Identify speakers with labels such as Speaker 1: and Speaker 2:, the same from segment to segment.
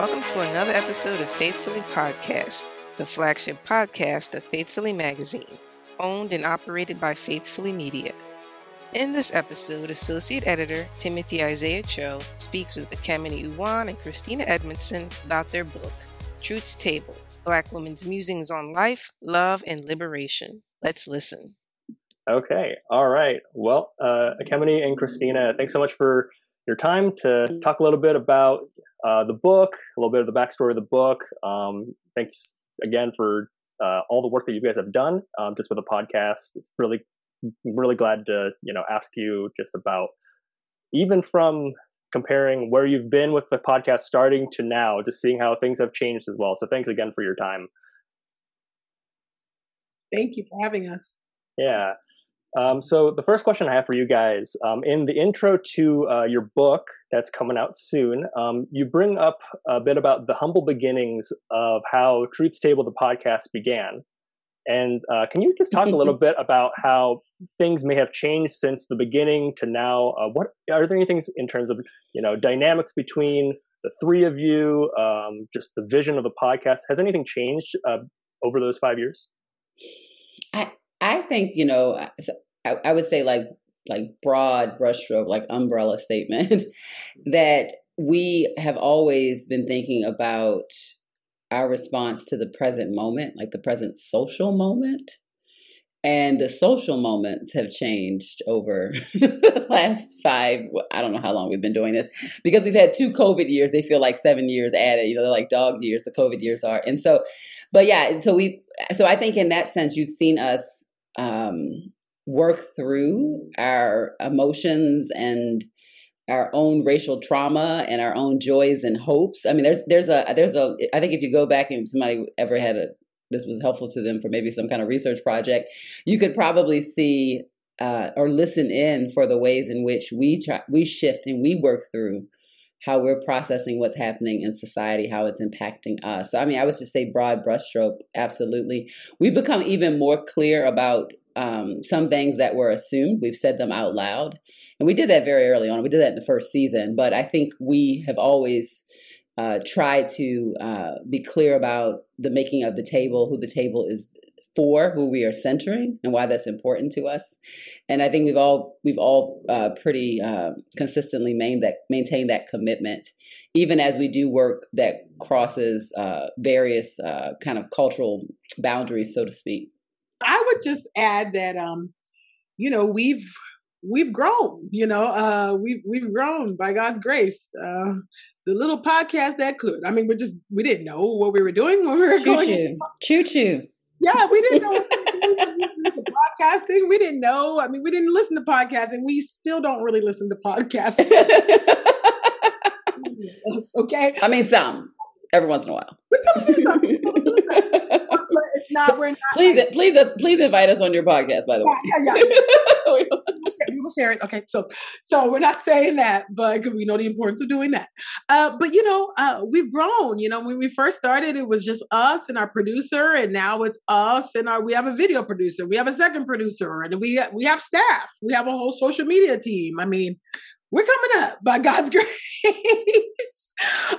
Speaker 1: welcome to another episode of Faithfully Podcast, the flagship podcast of Faithfully Magazine, owned and operated by Faithfully Media. In this episode, Associate Editor Timothy Isaiah Cho speaks with Ekemini Uwan and Christina Edmondson about their book, Truth's Table Black Women's Musings on Life, Love, and Liberation. Let's listen.
Speaker 2: Okay. All right. Well, uh, Ekemini and Christina, thanks so much for your time to talk a little bit about uh, the book, a little bit of the backstory of the book. Um, thanks again for uh, all the work that you guys have done um, just with the podcast. It's really, really glad to you know ask you just about even from comparing where you've been with the podcast starting to now, just seeing how things have changed as well. So thanks again for your time.
Speaker 3: Thank you for having us.
Speaker 2: Yeah. Um, so the first question I have for you guys, um, in the intro to uh, your book that's coming out soon, um, you bring up a bit about the humble beginnings of how Truth's Table, the podcast, began. And uh, can you just talk a little bit about how things may have changed since the beginning to now? Uh, what are there any things in terms of you know dynamics between the three of you? Um, just the vision of the podcast has anything changed uh, over those five years?
Speaker 4: I I think you know uh, I, I would say like like broad brushstroke like umbrella statement that we have always been thinking about our response to the present moment, like the present social moment. And the social moments have changed over the last five, I don't know how long we've been doing this, because we've had two COVID years. They feel like seven years added, you know, they're like dog years, the COVID years are. And so, but yeah, so we, so I think in that sense, you've seen us um, work through our emotions and our own racial trauma and our own joys and hopes. I mean, there's there's a there's a I think if you go back and somebody ever had a this was helpful to them for maybe some kind of research project, you could probably see uh, or listen in for the ways in which we try, we shift and we work through how we're processing what's happening in society, how it's impacting us. So, I mean, I would just say broad brushstroke, absolutely. We've become even more clear about um, some things that were assumed. We've said them out loud. And we did that very early on. We did that in the first season. But I think we have always uh, tried to uh, be clear about the making of the table, who the table is for, who we are centering, and why that's important to us. And I think we've all we've all uh, pretty uh, consistently maintained that maintained that commitment, even as we do work that crosses uh, various uh, kind of cultural boundaries, so to speak.
Speaker 3: I would just add that, um, you know, we've we've grown. You know, uh, we've we've grown by God's grace. Uh, the little podcast that could. I mean, we just we didn't know what we were doing when we were
Speaker 4: choo
Speaker 3: going.
Speaker 4: Choo choo choo.
Speaker 3: Yeah, we didn't know podcasting. We didn't know. I mean, we didn't listen to podcasts, podcasting. We still don't really listen to podcasts. okay.
Speaker 4: I mean, some every once in a while.
Speaker 3: We still listen to some. it's not. We're not.
Speaker 4: Please, like, please, please invite us on your podcast. By the way.
Speaker 3: Yeah, yeah. yeah. we will share it. Okay, so so we're not saying that, but we know the importance of doing that. Uh, but you know, uh, we've grown. You know, when we first started, it was just us and our producer, and now it's us and our. We have a video producer, we have a second producer, and we we have staff. We have a whole social media team. I mean, we're coming up by God's grace.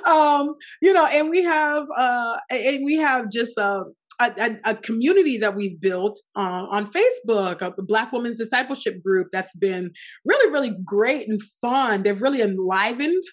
Speaker 3: um, you know, and we have uh, and we have just uh, a, a, community that we've built uh, on Facebook, a Black Women's Discipleship Group that's been really, really great and fun. They've really enlivened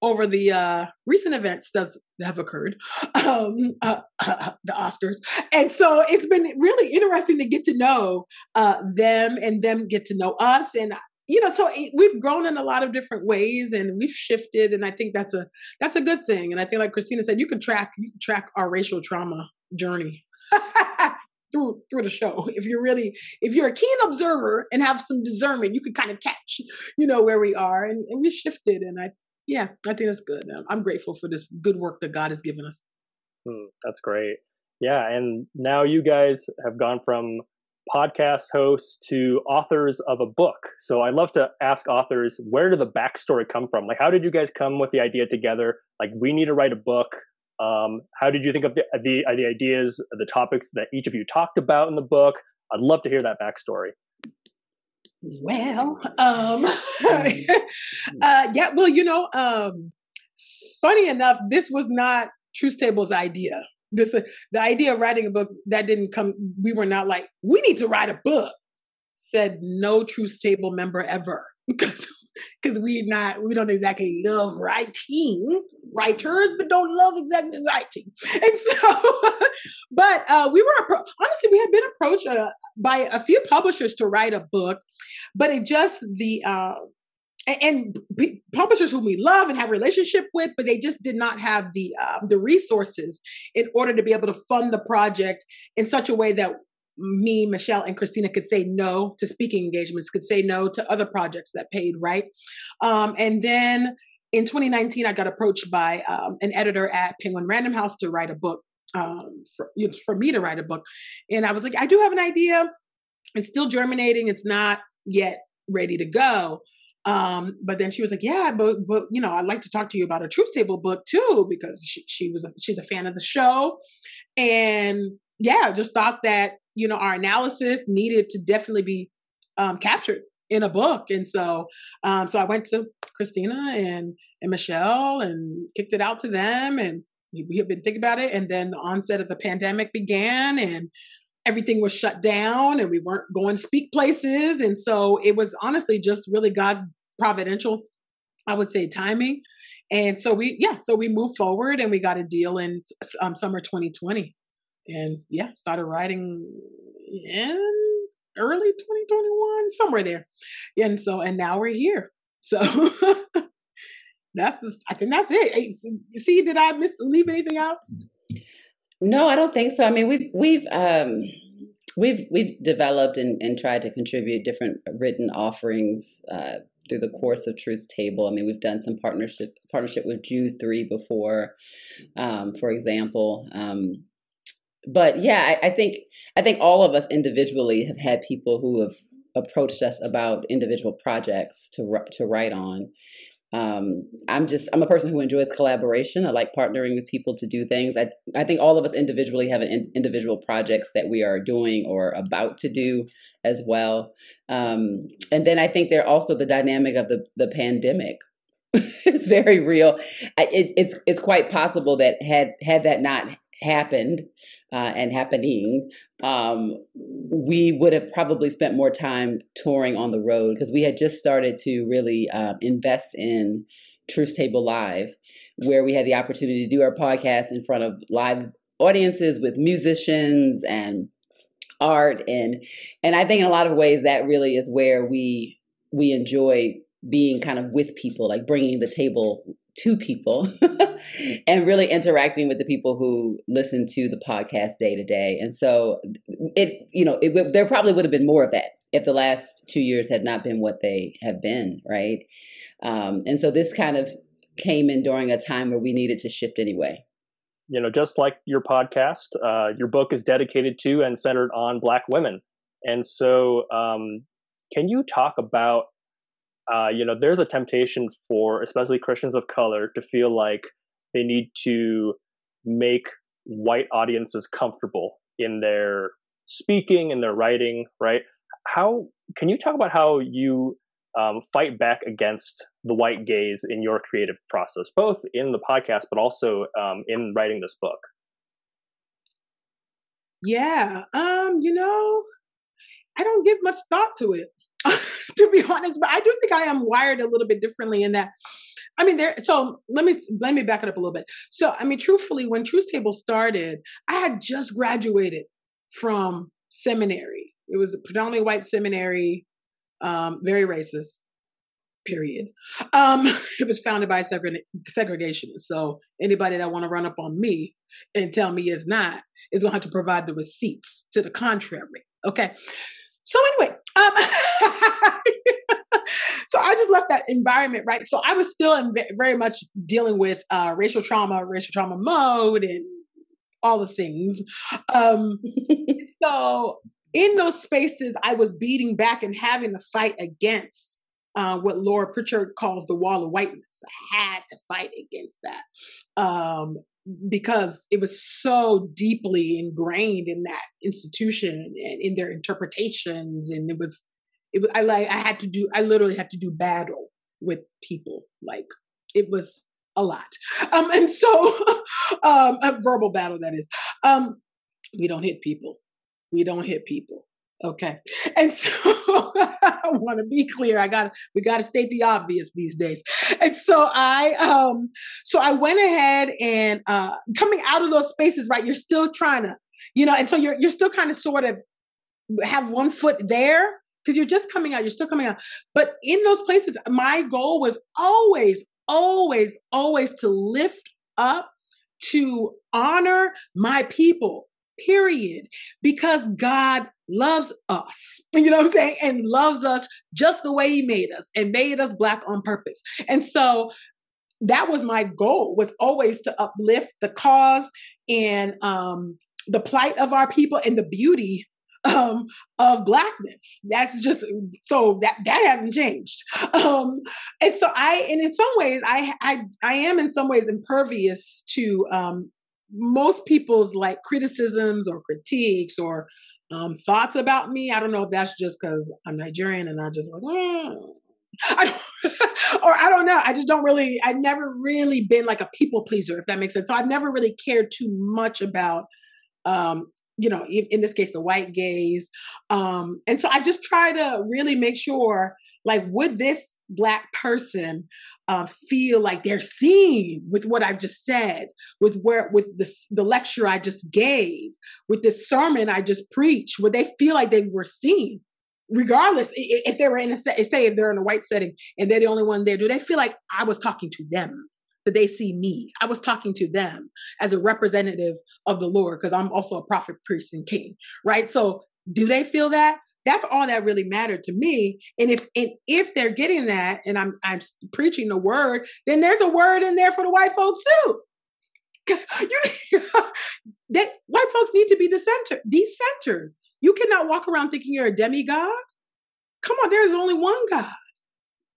Speaker 3: over the uh, recent events that have occurred, um, uh, the Oscars. And so it's been really interesting to get to know uh, them and them get to know us. And you know, so we've grown in a lot of different ways, and we've shifted, and I think that's a that's a good thing. And I think, like Christina said, you can track you can track our racial trauma journey through through the show. If you're really if you're a keen observer and have some discernment, you can kind of catch, you know, where we are. And, and we shifted. And I yeah, I think that's good. I'm grateful for this good work that God has given us.
Speaker 2: Hmm, that's great. Yeah, and now you guys have gone from podcast hosts to authors of a book. So I'd love to ask authors, where did the backstory come from? Like, how did you guys come with the idea together? Like, we need to write a book. Um, how did you think of the, the, the ideas, the topics that each of you talked about in the book? I'd love to hear that backstory.
Speaker 3: Well, um, uh, yeah, well, you know, um, funny enough, this was not Truth Table's idea. This the idea of writing a book that didn't come. We were not like we need to write a book. Said no Truth Table member ever because because we not we don't exactly love writing writers, but don't love exactly writing. And so, but uh, we were honestly we had been approached uh, by a few publishers to write a book, but it just the uh, and, publishers whom we love and have relationship with, but they just did not have the uh, the resources in order to be able to fund the project in such a way that me, Michelle, and Christina could say no to speaking engagements, could say no to other projects that paid, right? Um, and then in 2019, I got approached by um, an editor at Penguin Random House to write a book, um, for, you know, for me to write a book. And I was like, I do have an idea. It's still germinating. It's not yet ready to go. Um, but then she was like, "Yeah, but but you know, I'd like to talk to you about a truth table book too because she, she was a, she's a fan of the show, and yeah, just thought that you know our analysis needed to definitely be um, captured in a book, and so um, so I went to Christina and and Michelle and kicked it out to them, and we have been thinking about it, and then the onset of the pandemic began, and everything was shut down and we weren't going to speak places and so it was honestly just really god's providential, I would say, timing. And so we, yeah, so we moved forward and we got a deal in um, summer 2020. And yeah, started writing in early 2021, somewhere there. And so, and now we're here. So that's the, I think that's it. See, did I miss, leave anything out?
Speaker 4: No, I don't think so. I mean, we've, we've, um, we've we've developed and, and tried to contribute different written offerings uh, through the course of Truth Table. I mean, we've done some partnership partnership with Jude Three before, um, for example. Um, but yeah, I, I think I think all of us individually have had people who have approached us about individual projects to to write on, um, I'm just I'm a person who enjoys collaboration. I like partnering with people to do things. I I think all of us individually have in, individual projects that we are doing or about to do as well. Um, and then I think there also the dynamic of the the pandemic. it's very real. It, it's it's quite possible that had had that not happened uh, and happening, um, we would have probably spent more time touring on the road because we had just started to really uh, invest in Truth Table Live, where we had the opportunity to do our podcast in front of live audiences with musicians and art and and I think in a lot of ways that really is where we we enjoy being kind of with people like bringing the table to people and really interacting with the people who listen to the podcast day to day. And so it, you know, it, there probably would have been more of that if the last two years had not been what they have been, right? Um, and so this kind of came in during a time where we needed to shift anyway.
Speaker 2: You know, just like your podcast, uh, your book is dedicated to and centered on Black women. And so, um, can you talk about uh, you know, there's a temptation for especially Christians of color to feel like they need to make white audiences comfortable in their speaking and their writing, right? How can you talk about how you um, fight back against the white gaze in your creative process, both in the podcast but also um, in writing this book?
Speaker 3: Yeah, um, you know, I don't give much thought to it. to be honest. But I do think I am wired a little bit differently in that. I mean, there. So let me let me back it up a little bit. So I mean, truthfully, when Truth Table started, I had just graduated from seminary. It was a predominantly white seminary, um, very racist. Period. Um, it was founded by segre- segregationists. So anybody that want to run up on me and tell me it's not is going to have to provide the receipts to the contrary. Okay. So anyway, um, so I just left that environment, right? So I was still in very much dealing with uh, racial trauma, racial trauma mode, and all the things. Um, so in those spaces, I was beating back and having to fight against uh, what Laura Pritchard calls the wall of whiteness. I had to fight against that. Um, because it was so deeply ingrained in that institution and in their interpretations and it was it was i like i had to do i literally had to do battle with people like it was a lot. Um, and so, um, a verbal battle that is. Um, we don't hit people. We don't hit people. Okay. And so I want to be clear. I got we got to state the obvious these days. And so I um so I went ahead and uh coming out of those spaces, right? You're still trying to, you know, and so you're you're still kind of sort of have one foot there because you're just coming out, you're still coming out. But in those places, my goal was always, always, always to lift up, to honor my people, period. Because God loves us, you know what I'm saying? And loves us just the way He made us and made us Black on purpose. And so that was my goal was always to uplift the cause and um, the plight of our people and the beauty um, of blackness. That's just so that that hasn't changed. Um, and so I, and in some ways, I I I am in some ways impervious to um, most people's like criticisms or critiques or um, thoughts about me. I don't know if that's just because I'm Nigerian and I just like. Oh. I or I don't know. I just don't really. I've never really been like a people pleaser, if that makes sense. So I've never really cared too much about um, you know, in this case, the white gaze. Um, and so I just try to really make sure, like, would this black person uh, feel like they're seen with what I've just said, with where, with the the lecture I just gave, with the sermon I just preached? Would they feel like they were seen? Regardless, if they were in a say if they're in a white setting and they're the only one there, do they feel like I was talking to them? that they see me. I was talking to them as a representative of the Lord because I'm also a prophet, priest, and king, right? So do they feel that? That's all that really mattered to me. And if and if they're getting that, and I'm I'm preaching the word, then there's a word in there for the white folks too. You, white folks need to be the center, decentered. You cannot walk around thinking you're a demigod. Come on, there's only one God.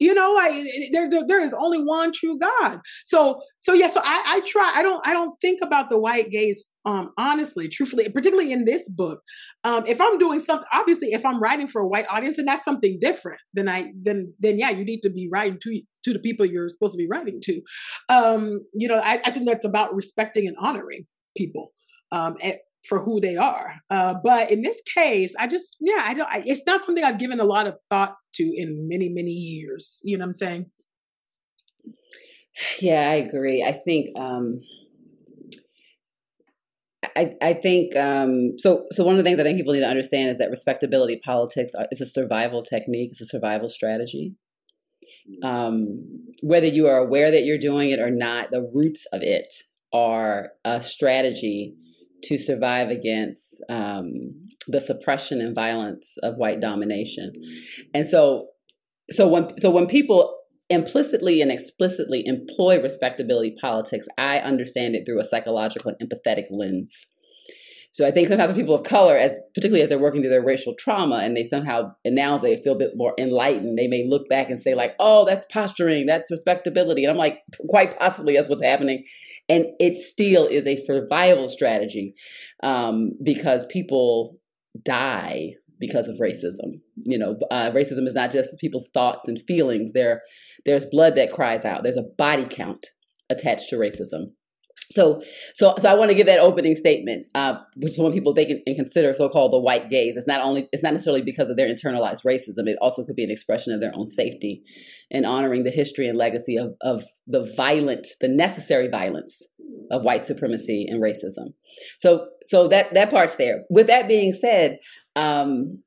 Speaker 3: You know, like there, there, there is only one true God. So, so yeah. So I, I try. I don't. I don't think about the white gaze. Um, honestly, truthfully, particularly in this book. Um, if I'm doing something, obviously, if I'm writing for a white audience, and that's something different. Then I, then, then yeah, you need to be writing to to the people you're supposed to be writing to. Um, you know, I, I think that's about respecting and honoring people. Um, for who they are. Uh, but in this case, I just yeah, I don't. I, it's not something I've given a lot of thought to in many many years. You know what I'm saying?
Speaker 4: Yeah, I agree. I think. um I, I think um, so. So one of the things I think people need to understand is that respectability politics is a survival technique. It's a survival strategy. Um, whether you are aware that you're doing it or not, the roots of it are a strategy to survive against um, the suppression and violence of white domination. And so, so when so when people implicitly and explicitly employ respectability politics, I understand it through a psychological and empathetic lens. So I think sometimes people of color, as particularly as they're working through their racial trauma, and they somehow and now they feel a bit more enlightened, they may look back and say like, "Oh, that's posturing, that's respectability," and I'm like, quite possibly that's what's happening, and it still is a survival strategy um, because people die because of racism. You know, uh, racism is not just people's thoughts and feelings. There, there's blood that cries out. There's a body count attached to racism. So, so, so I want to give that opening statement, uh, which when people they can consider so-called the white gaze. It's not only it's not necessarily because of their internalized racism. It also could be an expression of their own safety, and honoring the history and legacy of of the violent, the necessary violence of white supremacy and racism. So, so that that part's there. With that being said, um,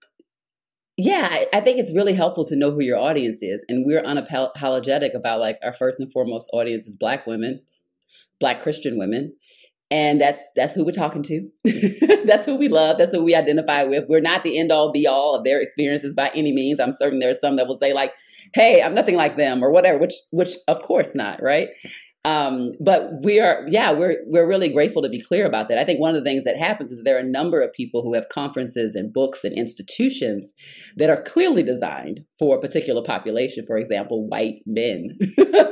Speaker 4: yeah, I, I think it's really helpful to know who your audience is, and we're unapologetic about like our first and foremost audience is Black women black Christian women. And that's that's who we're talking to. that's who we love. That's who we identify with. We're not the end all be all of their experiences by any means. I'm certain there's some that will say like, "Hey, I'm nothing like them" or whatever. Which which of course not, right? Um, but we are, yeah, we're we're really grateful to be clear about that. I think one of the things that happens is there are a number of people who have conferences and books and institutions that are clearly designed for a particular population. For example, white men,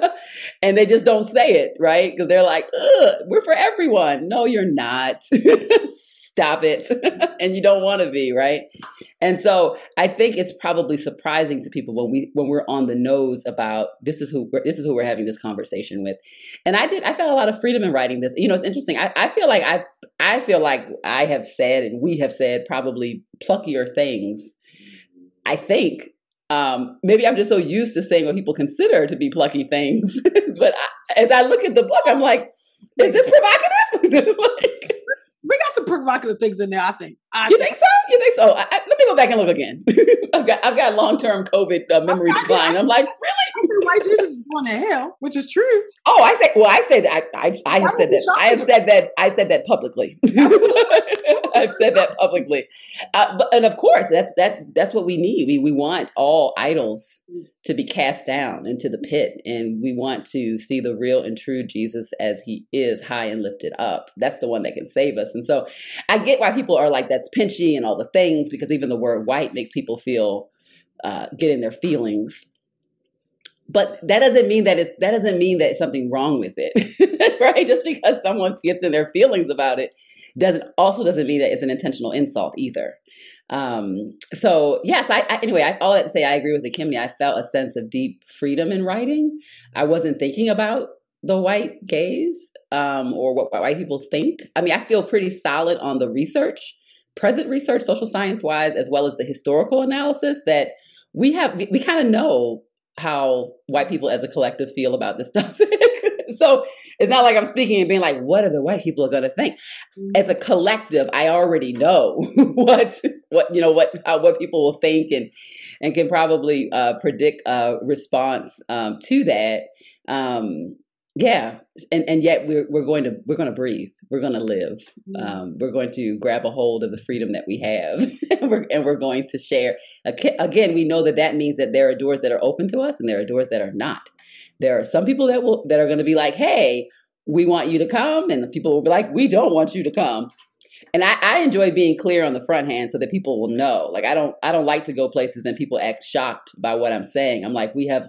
Speaker 4: and they just don't say it right because they're like, "We're for everyone." No, you're not. stop it and you don't want to be right and so i think it's probably surprising to people when we when we're on the nose about this is who we're, this is who we're having this conversation with and i did i felt a lot of freedom in writing this you know it's interesting i, I feel like i i feel like i have said and we have said probably pluckier things i think um, maybe I'm just so used to saying what people consider to be plucky things. but I, as I look at the book, I'm like, is this provocative? like,
Speaker 3: we got some provocative things in there. I think. I
Speaker 4: you think so? You think so? I, I, let me go back and look again. I've got I've got long term COVID uh, memory okay, decline. I'm like, really?
Speaker 3: I said white Jesus is going to hell, which is true.
Speaker 4: Oh, I say. Well, I said I I, I have said that. I have said that. I said that publicly. I've said that publicly, uh, but, and of course, that's that. That's what we need. We we want all idols to be cast down into the pit, and we want to see the real and true Jesus as He is, high and lifted up. That's the one that can save us. And so, I get why people are like, "That's pinchy," and all the things, because even the word "white" makes people feel uh, get in their feelings. But that doesn't mean that it's that doesn't mean that something wrong with it right? Just because someone gets in their feelings about it doesn't also doesn't mean that it's an intentional insult either. Um, so yes I, I anyway I, all that to say i agree with the i felt a sense of deep freedom in writing. I wasn't thinking about the white gaze um, or what white people think. I mean i feel pretty solid on the research present research social science wise as well as the historical analysis that we have we, kind of know how white people as a collective feel about this topic. so it's not like I'm speaking and being like, what are the white people are going to think? As a collective, I already know what what you know what how, what people will think and and can probably uh, predict a response um, to that. Um, yeah, and and yet we're we're going to we're going to breathe. We're going to live. Mm-hmm. Um, we're going to grab a hold of the freedom that we have, and, we're, and we're going to share. Again, we know that that means that there are doors that are open to us, and there are doors that are not. There are some people that will that are going to be like, "Hey, we want you to come," and the people will be like, "We don't want you to come." And I, I enjoy being clear on the front hand so that people will know. Like I don't I don't like to go places and people act shocked by what I'm saying. I'm like, we have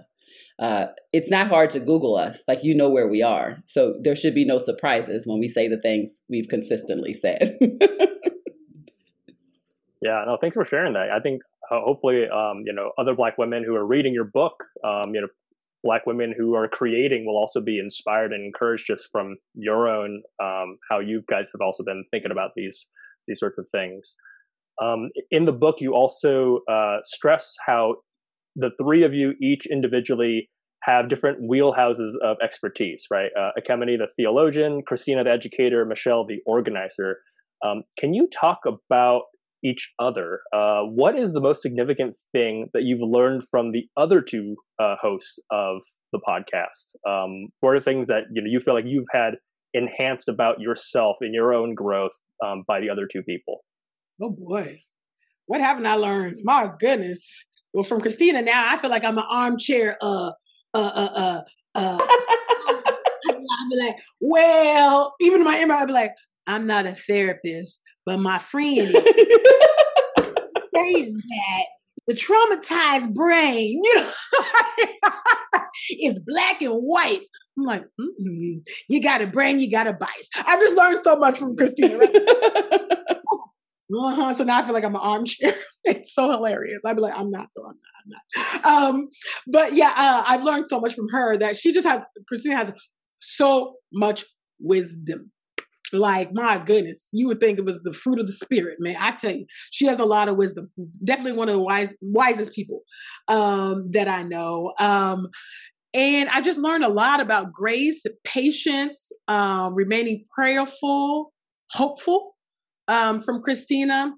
Speaker 4: uh, it's not hard to Google us. Like you know where we are. So there should be no surprises when we say the things we've consistently said.
Speaker 2: yeah, no, thanks for sharing that. I think uh, hopefully, um, you know, other Black women who are reading your book, um, you know, Black women who are creating will also be inspired and encouraged just from your own um, how you guys have also been thinking about these these sorts of things. Um, in the book, you also uh, stress how the three of you each individually have different wheelhouses of expertise, right? Uh, Ekemini, the theologian, Christina, the educator, Michelle, the organizer. Um, can you talk about each other? Uh, what is the most significant thing that you've learned from the other two uh, hosts of the podcast? Um, what are things that you know you feel like you've had enhanced about yourself in your own growth um, by the other two people?
Speaker 3: Oh boy, what haven't I learned? My goodness. Well, from Christina now, I feel like I'm an armchair. Uh, uh, uh, uh. uh I'd be like, well, even in my inbox, I'd be like, I'm not a therapist, but my friend saying that the traumatized brain, you know, is black and white. I'm like, mm you got a brain, you got a bias. I've just learned so much from Christina. Right? Uh-huh. So now I feel like I'm an armchair. it's so hilarious. I'd be like, I'm not, though. I'm not. I'm not. Um, but yeah, uh, I've learned so much from her that she just has, Christina has so much wisdom. Like, my goodness, you would think it was the fruit of the spirit, man. I tell you, she has a lot of wisdom. Definitely one of the wise, wisest people um, that I know. Um, and I just learned a lot about grace, patience, um, remaining prayerful, hopeful um, from Christina.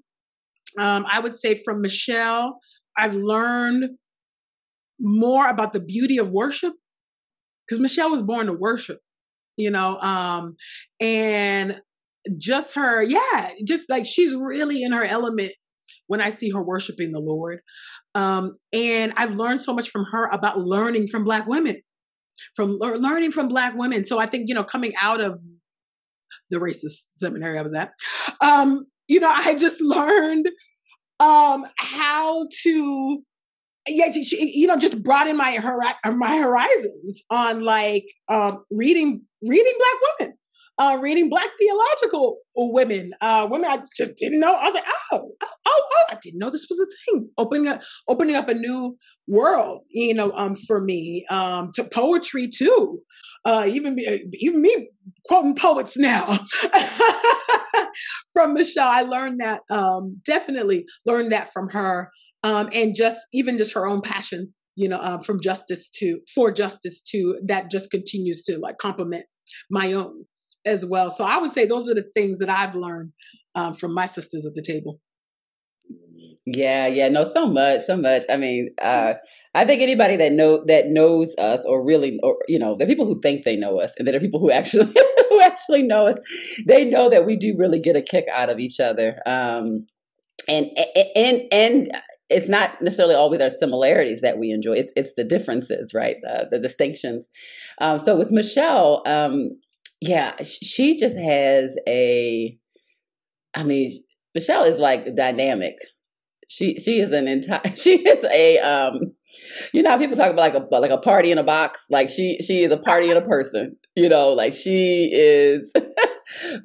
Speaker 3: Um, I would say from Michelle, I've learned more about the beauty of worship because Michelle was born to worship, you know, um, and just her, yeah, just like she's really in her element when I see her worshiping the Lord. Um, and I've learned so much from her about learning from Black women, from learning from Black women. So I think, you know, coming out of the racist seminary I was at, um, you know, I just learned um, how to, yeah, she, you know, just broaden my my horizons on like um, reading reading Black women. uh, reading Black theological women, uh, women I just didn't know. I was like, oh, oh, oh, oh, I didn't know this was a thing. Opening up, opening up a new world, you know, um, for me, um, to poetry too. Uh, even even me quoting poets now from Michelle. I learned that um, definitely learned that from her, um, and just even just her own passion you know, um, from justice to for justice to that just continues to like complement my own as well. So I would say those are the things that I've learned um, from my sisters at the table.
Speaker 4: Yeah, yeah, no, so much, so much. I mean, uh, I think anybody that know that knows us, or really, or you know, are people who think they know us, and there are people who actually actually know us. They know that we do really get a kick out of each other. Um, and and and it's not necessarily always our similarities that we enjoy. It's it's the differences, right? Uh, the distinctions. Um, so with Michelle, um, yeah, she just has a. I mean, Michelle is like dynamic. She she is an entire. She is a. Um, you know people talk about like a like a party in a box. Like she she is a party in a person. You know, like she is.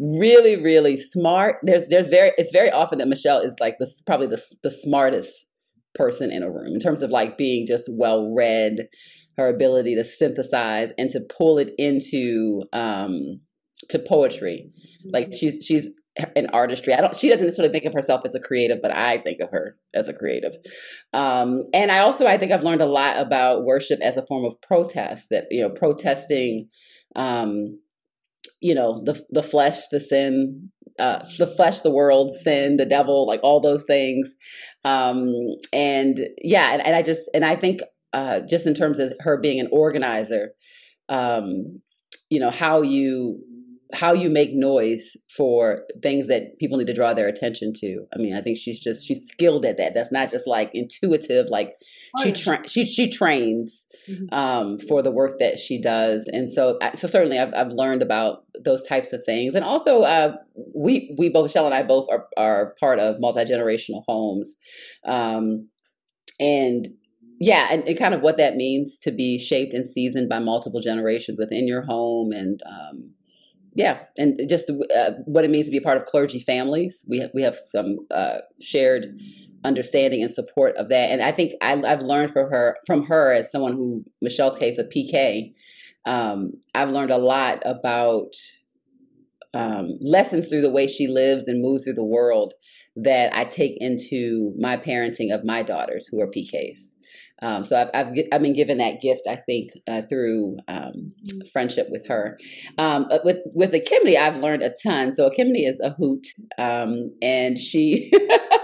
Speaker 4: really really smart there's there's very it's very often that michelle is like the probably the, the smartest person in a room in terms of like being just well read, her ability to synthesize and to pull it into um, to poetry. Like mm-hmm. she's she's an artistry. I don't. She doesn't necessarily think of herself as a creative, but I think of her as a creative. Um, and I also I think I've learned a lot about worship as a form of protest. That you know, protesting, um, you know, the the flesh, the sin, uh, the flesh, the world, sin, the devil, like all those things. Um, and yeah, and, and I just, and I think uh, just in terms of her being an organizer, um, you know, how you, how you make noise for things that people need to draw their attention to. I mean, I think she's just she's skilled at that. That's not just like intuitive. Like oh, she tra- she she trains mm-hmm. um, for the work that she does. And so, so certainly, I've, I've learned about those types of things. And also, uh, we we both Shell and I both are are part of multi generational homes, um, and yeah, and, and, kind of what that means to be shaped and seasoned by multiple generations within your home, and um, yeah, and just uh, what it means to be a part of clergy families. We have, we have some uh, shared understanding and support of that. And I think I, have learned from her from her as someone who Michelle's case of PK. Um, I've learned a lot about um, lessons through the way she lives and moves through the world that I take into my parenting of my daughters who are PKs. Um, so I've, I've, I've been given that gift, I think, uh, through um, friendship with her. Um, with with Ekemini, I've learned a ton. So Ekemini is a hoot, um, and she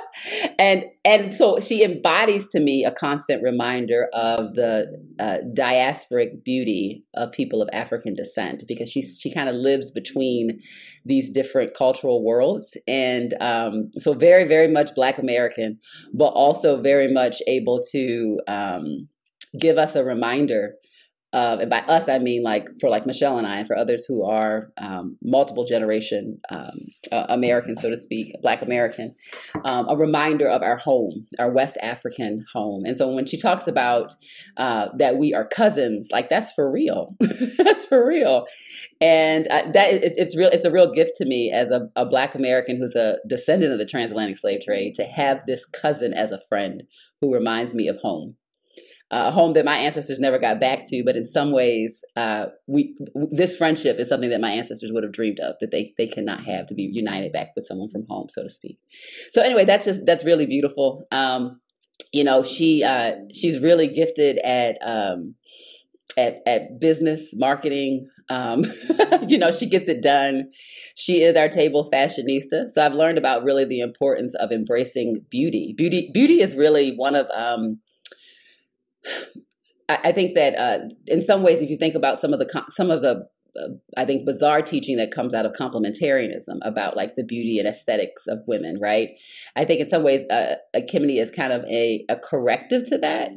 Speaker 4: and and so she embodies to me a constant reminder of the uh, diasporic beauty of people of African descent because she she kind of lives between these different cultural worlds. And um, so very very much Black American, but also very much able to um, give us a reminder uh, and by us I mean like for like Michelle and I, and for others who are um, multiple generation um, uh, American, so to speak, Black American, um, a reminder of our home, our West African home. And so when she talks about uh, that we are cousins, like that's for real, that's for real, and uh, that is, it's real. It's a real gift to me as a, a Black American who's a descendant of the transatlantic slave trade to have this cousin as a friend who reminds me of home a home that my ancestors never got back to, but in some ways, uh, we this friendship is something that my ancestors would have dreamed of that they they cannot have to be united back with someone from home, so to speak. So anyway, that's just that's really beautiful. Um, you know, she uh, she's really gifted at um, at at business marketing. Um, you know, she gets it done. She is our table fashionista. So I've learned about really the importance of embracing beauty. Beauty beauty is really one of um, I, think that uh, in some ways, if you think about some of the some of the uh, I think bizarre teaching that comes out of complementarianism about like the beauty and aesthetics of women, right? I think in some ways, uh, Ekemini is kind of a, a corrective to that.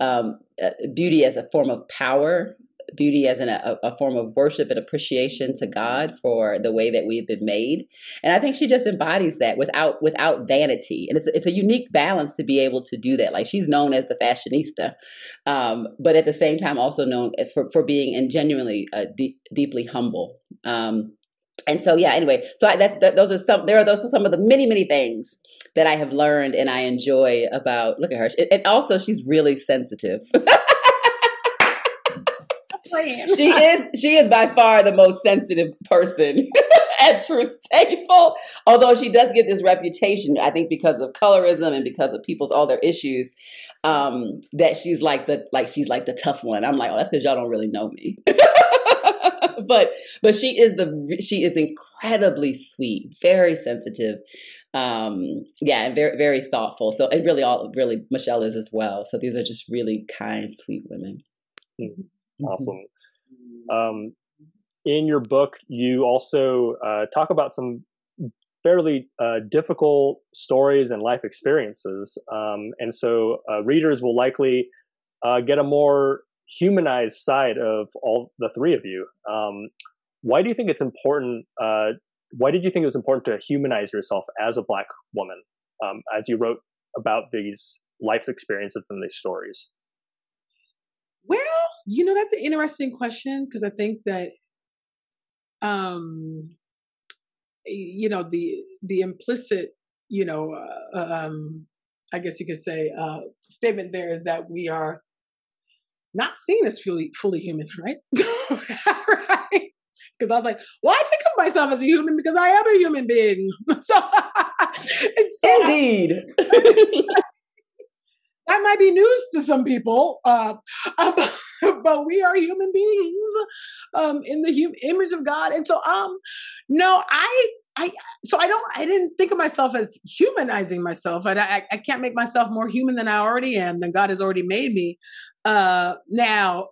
Speaker 4: Um, uh, beauty as a form of power beauty as an, a, a, form of worship and appreciation to God for the way that we've been made. And I think she just embodies that without without vanity. And it's it's a unique balance to be able to do that. Like she's known as the fashionista, um, but at the same time also known for for being and genuinely uh, deep, deeply humble. Um, and so yeah anyway so I, that, that, those are some there are those are some of the many many things that i have learned and i enjoy about look at her and also she's really sensitive she is she is by far the most sensitive person at Truth's Table. Although she does get this reputation, I think because of colorism and because of people's all their issues, um, that she's like the like she's like the tough one. I'm like, oh, that's because y'all don't really know me. but but she is the she is incredibly sweet, very sensitive, um, yeah, and very very thoughtful. So and really all really Michelle is as well. So these are just really kind, sweet women.
Speaker 2: Mm-hmm. Awesome. Um, in your book, you also uh, talk about some fairly uh, difficult stories and life experiences. Um, and so uh, readers will likely uh, get a more humanized side of all the three of you. Um, why do you think it's important? Uh, why did you think it was important to humanize yourself as a Black woman um, as you wrote about these life experiences and these stories?
Speaker 3: Well, you know, that's an interesting question because I think that, um, you know, the the implicit, you know, uh, uh um, I guess you could say, uh, statement there is that we are not seen as fully fully human, right? right? Because I was like, well, I think of myself as a human because I am a human being. so,
Speaker 4: so Indeed.
Speaker 3: That might be news to some people, uh, but, we are human beings um, in the hum- image of God. And so, um, no, I, I, so I don't, I didn't think of myself as humanizing myself. I, I, I can't make myself more human than I already am, than God has already made me. Uh, now,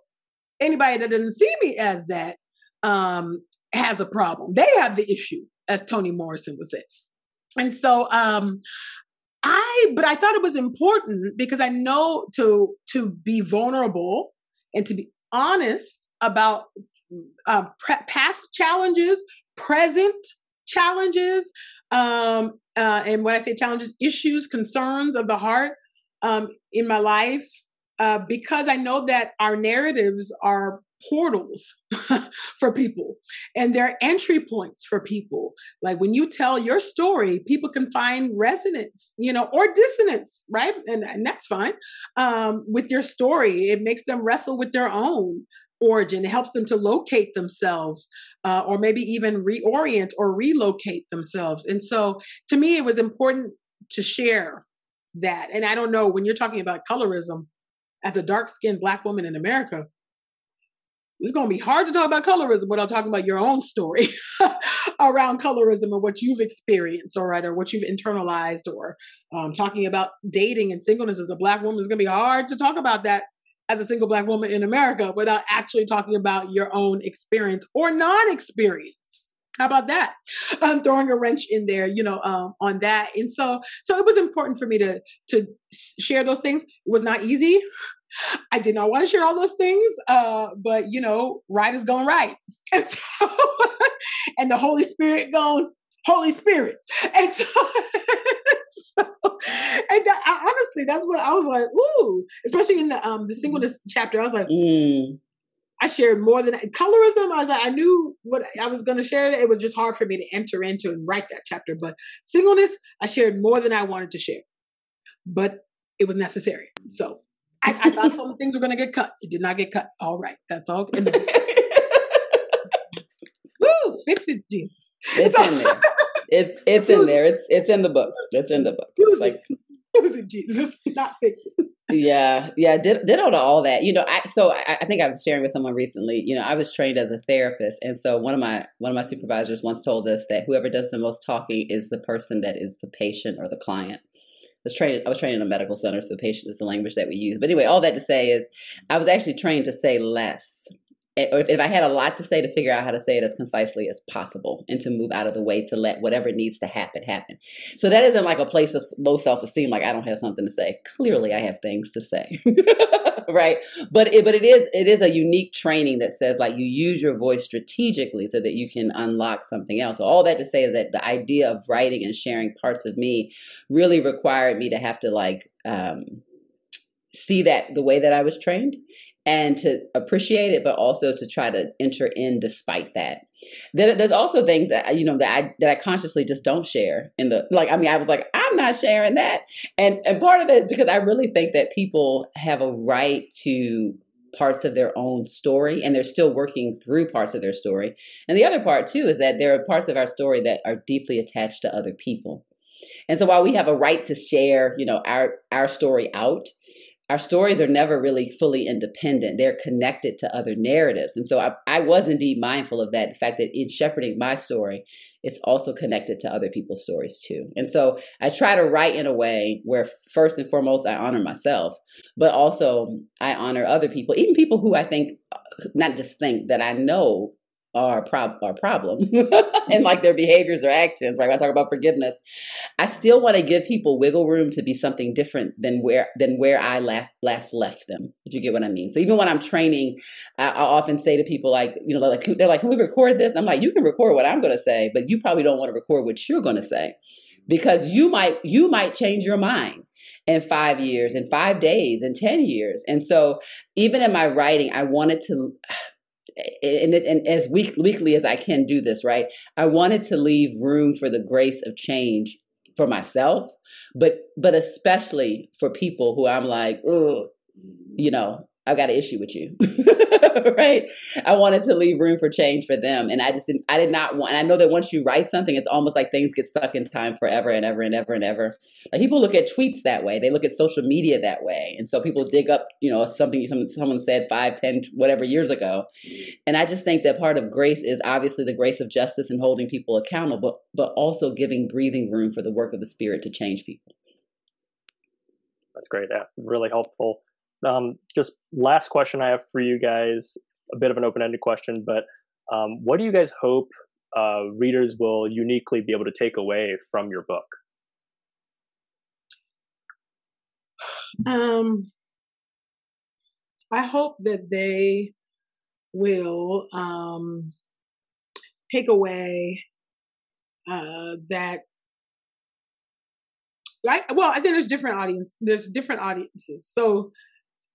Speaker 3: anybody that doesn't see me as that um, has a problem. They have the issue, as Toni Morrison would say. And so um, I, but I thought it was important because I know to to be vulnerable and to be honest about uh, pre- past challenges, present challenges, um, uh, and when I say challenges, issues, concerns of the heart um, in my life, uh, because I know that our narratives are portals for people and they're entry points for people. Like when you tell your story people can find resonance you know or dissonance right? And, and that's fine. Um, with your story it makes them wrestle with their own origin. It helps them to locate themselves uh, or maybe even reorient or relocate themselves. And so to me it was important to share that. And i don't know when you're talking about colorism as a dark skinned black woman in america it's going to be hard to talk about colorism without talking about your own story around colorism or what you've experienced, all right, or what you've internalized, or um, talking about dating and singleness as a black woman is going to be hard to talk about that as a single black woman in America without actually talking about your own experience or non-experience. How about that? I'm um, throwing a wrench in there, you know, um, on that. And so, so it was important for me to to share those things. It was not easy. I did not want to share all those things, uh, but you know, right is going right, and so, and the Holy Spirit going Holy Spirit, and so, so and that, I, honestly, that's what I was like, ooh, especially in the um the singleness chapter, I was like. Mm. I shared more than colorism. I was like, I knew what I was going to share. It was just hard for me to enter into and write that chapter. But singleness, I shared more than I wanted to share, but it was necessary. So I, I thought some things were going to get cut. It did not get cut. All right, that's all. Woo, fix it, Jesus.
Speaker 4: It's so, in there. It's it's in there. It's it's in the book. It's in the book. Like
Speaker 3: it, Jesus, not fix it.
Speaker 4: yeah, yeah. Did to all that. You know, I so I, I think I was sharing with someone recently. You know, I was trained as a therapist, and so one of my one of my supervisors once told us that whoever does the most talking is the person that is the patient or the client was trained I was trained in a medical center, so patient is the language that we use. But anyway, all that to say is I was actually trained to say less if I had a lot to say, to figure out how to say it as concisely as possible and to move out of the way to let whatever needs to happen happen. So that isn't like a place of low self esteem, like I don't have something to say. Clearly, I have things to say, right? But it, but it is it is a unique training that says like you use your voice strategically so that you can unlock something else. So all that to say is that the idea of writing and sharing parts of me really required me to have to like um, see that the way that I was trained and to appreciate it, but also to try to enter in despite that. there's also things that you know that I that I consciously just don't share in the like. I mean, I was like, I'm not sharing that, and and part of it is because I really think that people have a right to parts of their own story and they're still working through parts of their story. And the other part too is that there are parts of our story that are deeply attached to other people. And so while we have a right to share, you know, our our story out, our stories are never really fully independent. They're connected to other narratives. And so I, I was indeed mindful of that, the fact that in shepherding my story, it's also connected to other people's stories too. And so I try to write in a way where first and foremost I honor myself, but also I honor other people, even people who I think uh, not just think that I know are prob- are problem. And mm-hmm. like their behaviors or actions right? When i talk about forgiveness i still want to give people wiggle room to be something different than where than where i la- last left them if you get what i mean. So even when i'm training i, I often say to people like you know like they're like can we record this i'm like you can record what i'm going to say but you probably don't want to record what you're going to say because you might you might change your mind in five years in five days in 10 years. And so even in my writing i wanted to and, and as week, weekly as I can do this, right? I wanted to leave room for the grace of change for myself, but but especially for people who I'm like, you know, I've got an issue with you. right? I wanted to leave room for change for them. And I just didn't, I did not want, and I know that once you write something, it's almost like things get stuck in time forever and ever and ever and ever. Like people look at tweets that way. They look at social media that way. And so people dig up, you know, something someone, someone said five, ten, whatever years ago. And I just think that part of grace is obviously the grace of justice and holding people accountable, but also giving breathing room for the work of the spirit to change people.
Speaker 2: That's great. Yeah, really helpful. Um, just last question I have for you guys, a bit of an open-ended question, but um, what do you guys hope uh, readers will uniquely be able to take away from your book?
Speaker 3: Um, I hope that they will um, take away uh, that I, well, I think there's different audience. There's different audiences. So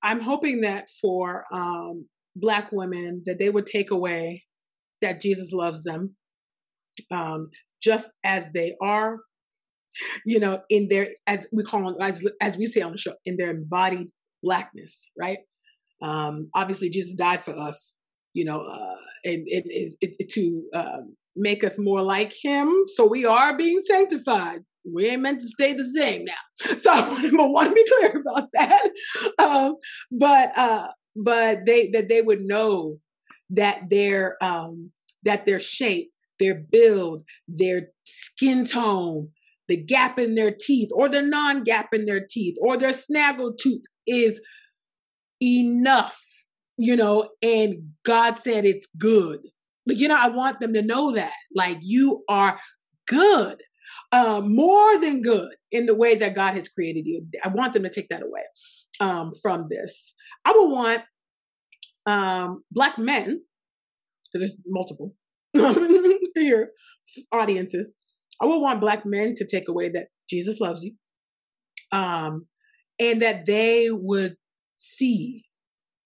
Speaker 3: I'm hoping that for um, Black women that they would take away that Jesus loves them, um, just as they are, you know, in their as we call them as as we say on the show, in their embodied blackness, right? Um, obviously, Jesus died for us, you know, uh, and it is to um, make us more like Him. So we are being sanctified we ain't meant to stay the same now. So I want to be clear about that. Um, but uh, but they that they would know that their um, that their shape, their build, their skin tone, the gap in their teeth, or the non-gap in their teeth, or their snaggle tooth is enough, you know. And God said it's good. Like you know, I want them to know that, like you are good uh, more than good in the way that God has created you. I want them to take that away um, from this. I would want um, black men, because there's multiple here audiences. I would want black men to take away that Jesus loves you, um, and that they would see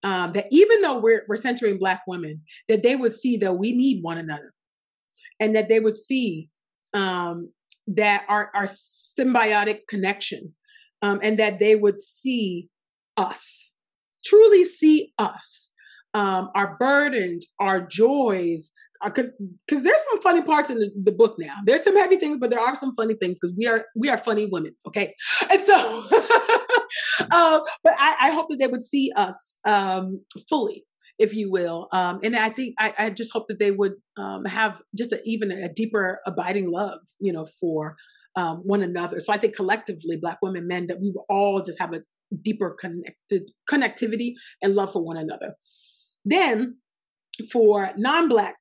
Speaker 3: um, that even though we're we're centering black women, that they would see that we need one another, and that they would see um, that are our symbiotic connection um, and that they would see us truly see us. Um, our burdens our joys because uh, because there's some funny parts in the, the, book now. There's some heavy things but there are some funny things because we are we are funny women okay? And so uh, but I, I, hope that they would see us um, fully if you will. Um, and I think I, I, just hope that they would um, have just a, even a deeper abiding love, you know, for um, one another. So I think collectively, Black women, men, that we all just have a deeper connected connectivity and love for one another. Then for non-Black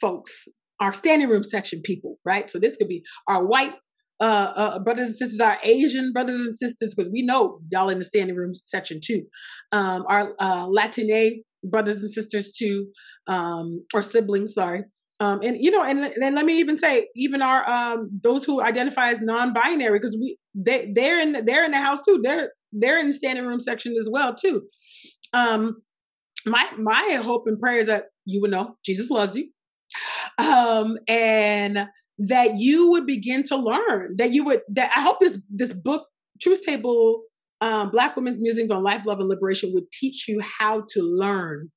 Speaker 3: folks, our standing room section people, right? So this could be our white uh, uh, brothers and sisters, our Asian brothers and sisters, because we know y'all in the standing room section too. Um, our uh, Latine brothers and sisters too, um, or siblings, sorry. Um, and you know, and then let me even say, even our um, those who identify as non-binary, because we they they're in the, they're in the house too. They're they're in the standing room section as well too. Um, my my hope and prayer is that you would know Jesus loves you, um, and that you would begin to learn. That you would. That I hope this this book, Truth's Table, um, Black Women's Musings on Life, Love, and Liberation, would teach you how to learn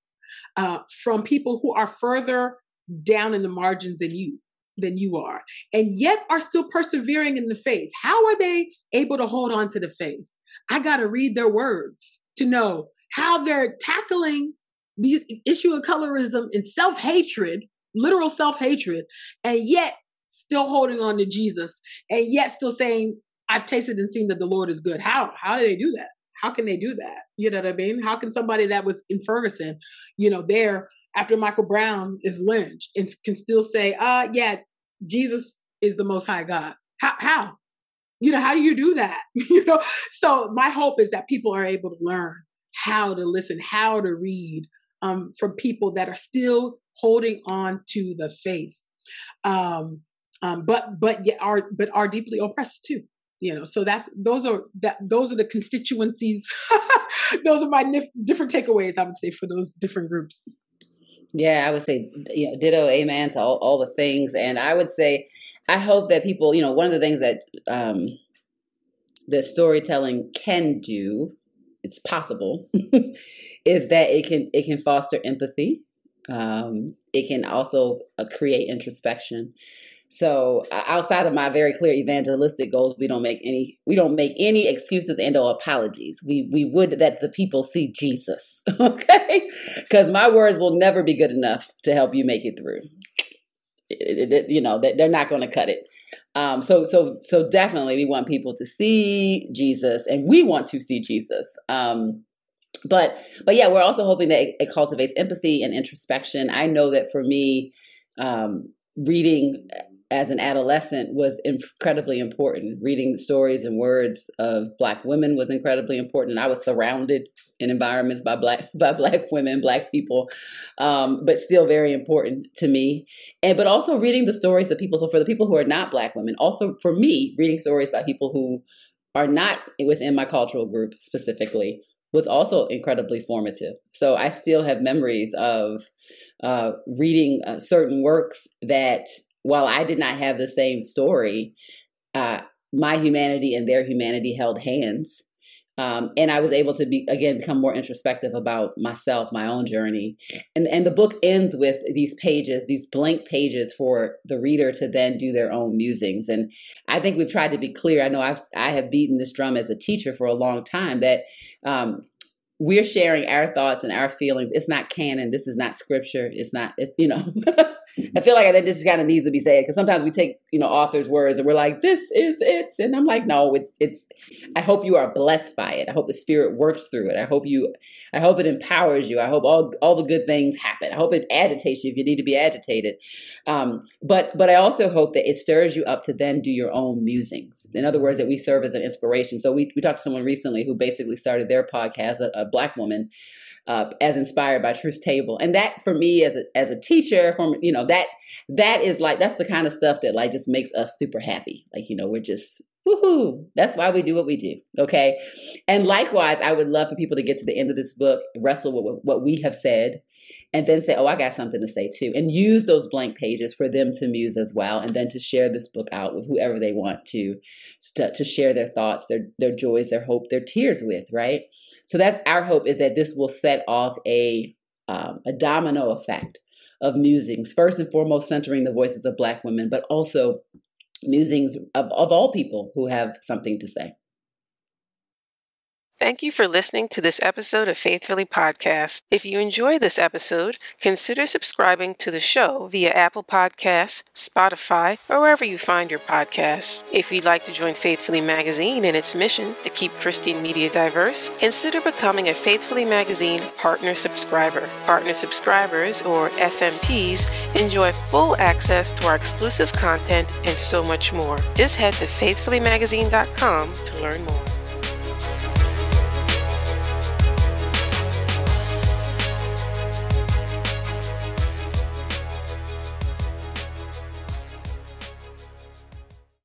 Speaker 3: uh, from people who are further down in the margins than you than you are and yet are still persevering in the faith. How are they able to hold on to the faith? I got to read their words to know how they're tackling the issue of colorism and self-hatred literal self-hatred and yet still holding on to jesus and yet still saying i've tasted and seen that the lord is good how how do they do that how can they do that you know what i mean how can somebody that was in ferguson you know there after Michael Brown is lynched and can still say, uh, yeah, Jesus is the most high God. How, how? You know, how do you do that? you know, so my hope is that people are able to learn how to listen, how to read um, from people that are still holding on to the faith. Um, um, but but yet are but are deeply oppressed too you know so that's those are that those are the constituencies those are my nif- different takeaways i would say for those different groups
Speaker 4: yeah, I would say, you know, ditto, amen to all, all the things. And I would say, I hope that people, you know, one of the things that um, that storytelling can do, it's possible, is that it can it can foster empathy. Um, it can also uh, create introspection. So outside of my very clear evangelistic goals, we don't make any we don't make any excuses and or apologies. We we would that the people see Jesus, okay? Because my words will never be good enough to help you make it through. It, it, you know they're not going to cut it. Um, so so so definitely we want people to see Jesus, and we want to see Jesus. Um, but but yeah, we're also hoping that it, it cultivates empathy and introspection. I know that for me, um, reading as an adolescent was incredibly important. Reading stories and words of Black women was incredibly important. I was surrounded in environments by black by black women, black people, um, but still very important to me. And but also reading the stories of people. So for the people who are not black women, also for me, reading stories by people who are not within my cultural group specifically was also incredibly formative. So I still have memories of uh, reading uh, certain works that while I did not have the same story, uh, my humanity and their humanity held hands. Um, and I was able to be again become more introspective about myself, my own journey, and and the book ends with these pages, these blank pages for the reader to then do their own musings. And I think we've tried to be clear. I know I've I have beaten this drum as a teacher for a long time that um, we're sharing our thoughts and our feelings. It's not canon. This is not scripture. It's not. It's you know. I feel like that just kind of needs to be said because sometimes we take you know authors' words and we're like, "This is it," and I'm like, "No, it's it's." I hope you are blessed by it. I hope the Spirit works through it. I hope you, I hope it empowers you. I hope all all the good things happen. I hope it agitates you if you need to be agitated. Um, but but I also hope that it stirs you up to then do your own musings. In other words, that we serve as an inspiration. So we we talked to someone recently who basically started their podcast, a, a black woman uh, as inspired by Truth's Table. And that for me as a as a teacher, from you know that that is like that's the kind of stuff that like just makes us super happy. Like you know we're just woohoo! That's why we do what we do. Okay, and likewise, I would love for people to get to the end of this book, wrestle with what we have said, and then say, "Oh, I got something to say too," and use those blank pages for them to muse as well, and then to share this book out with whoever they want to, to share their thoughts, their their joys, their hope, their tears with. Right. So that our hope is that this will set off a um, a domino effect of musings. First and foremost, centering the voices of Black women, but also musings of, of all people who have something to say.
Speaker 1: Thank you for listening to this episode of Faithfully Podcast. If you enjoy this episode, consider subscribing to the show via Apple Podcasts, Spotify, or wherever you find your podcasts. If you'd like to join Faithfully Magazine in its mission to keep Christian media diverse, consider becoming a Faithfully Magazine partner subscriber. Partner subscribers, or FMPs, enjoy full access to our exclusive content and so much more. Just head to faithfullymagazine.com to learn more.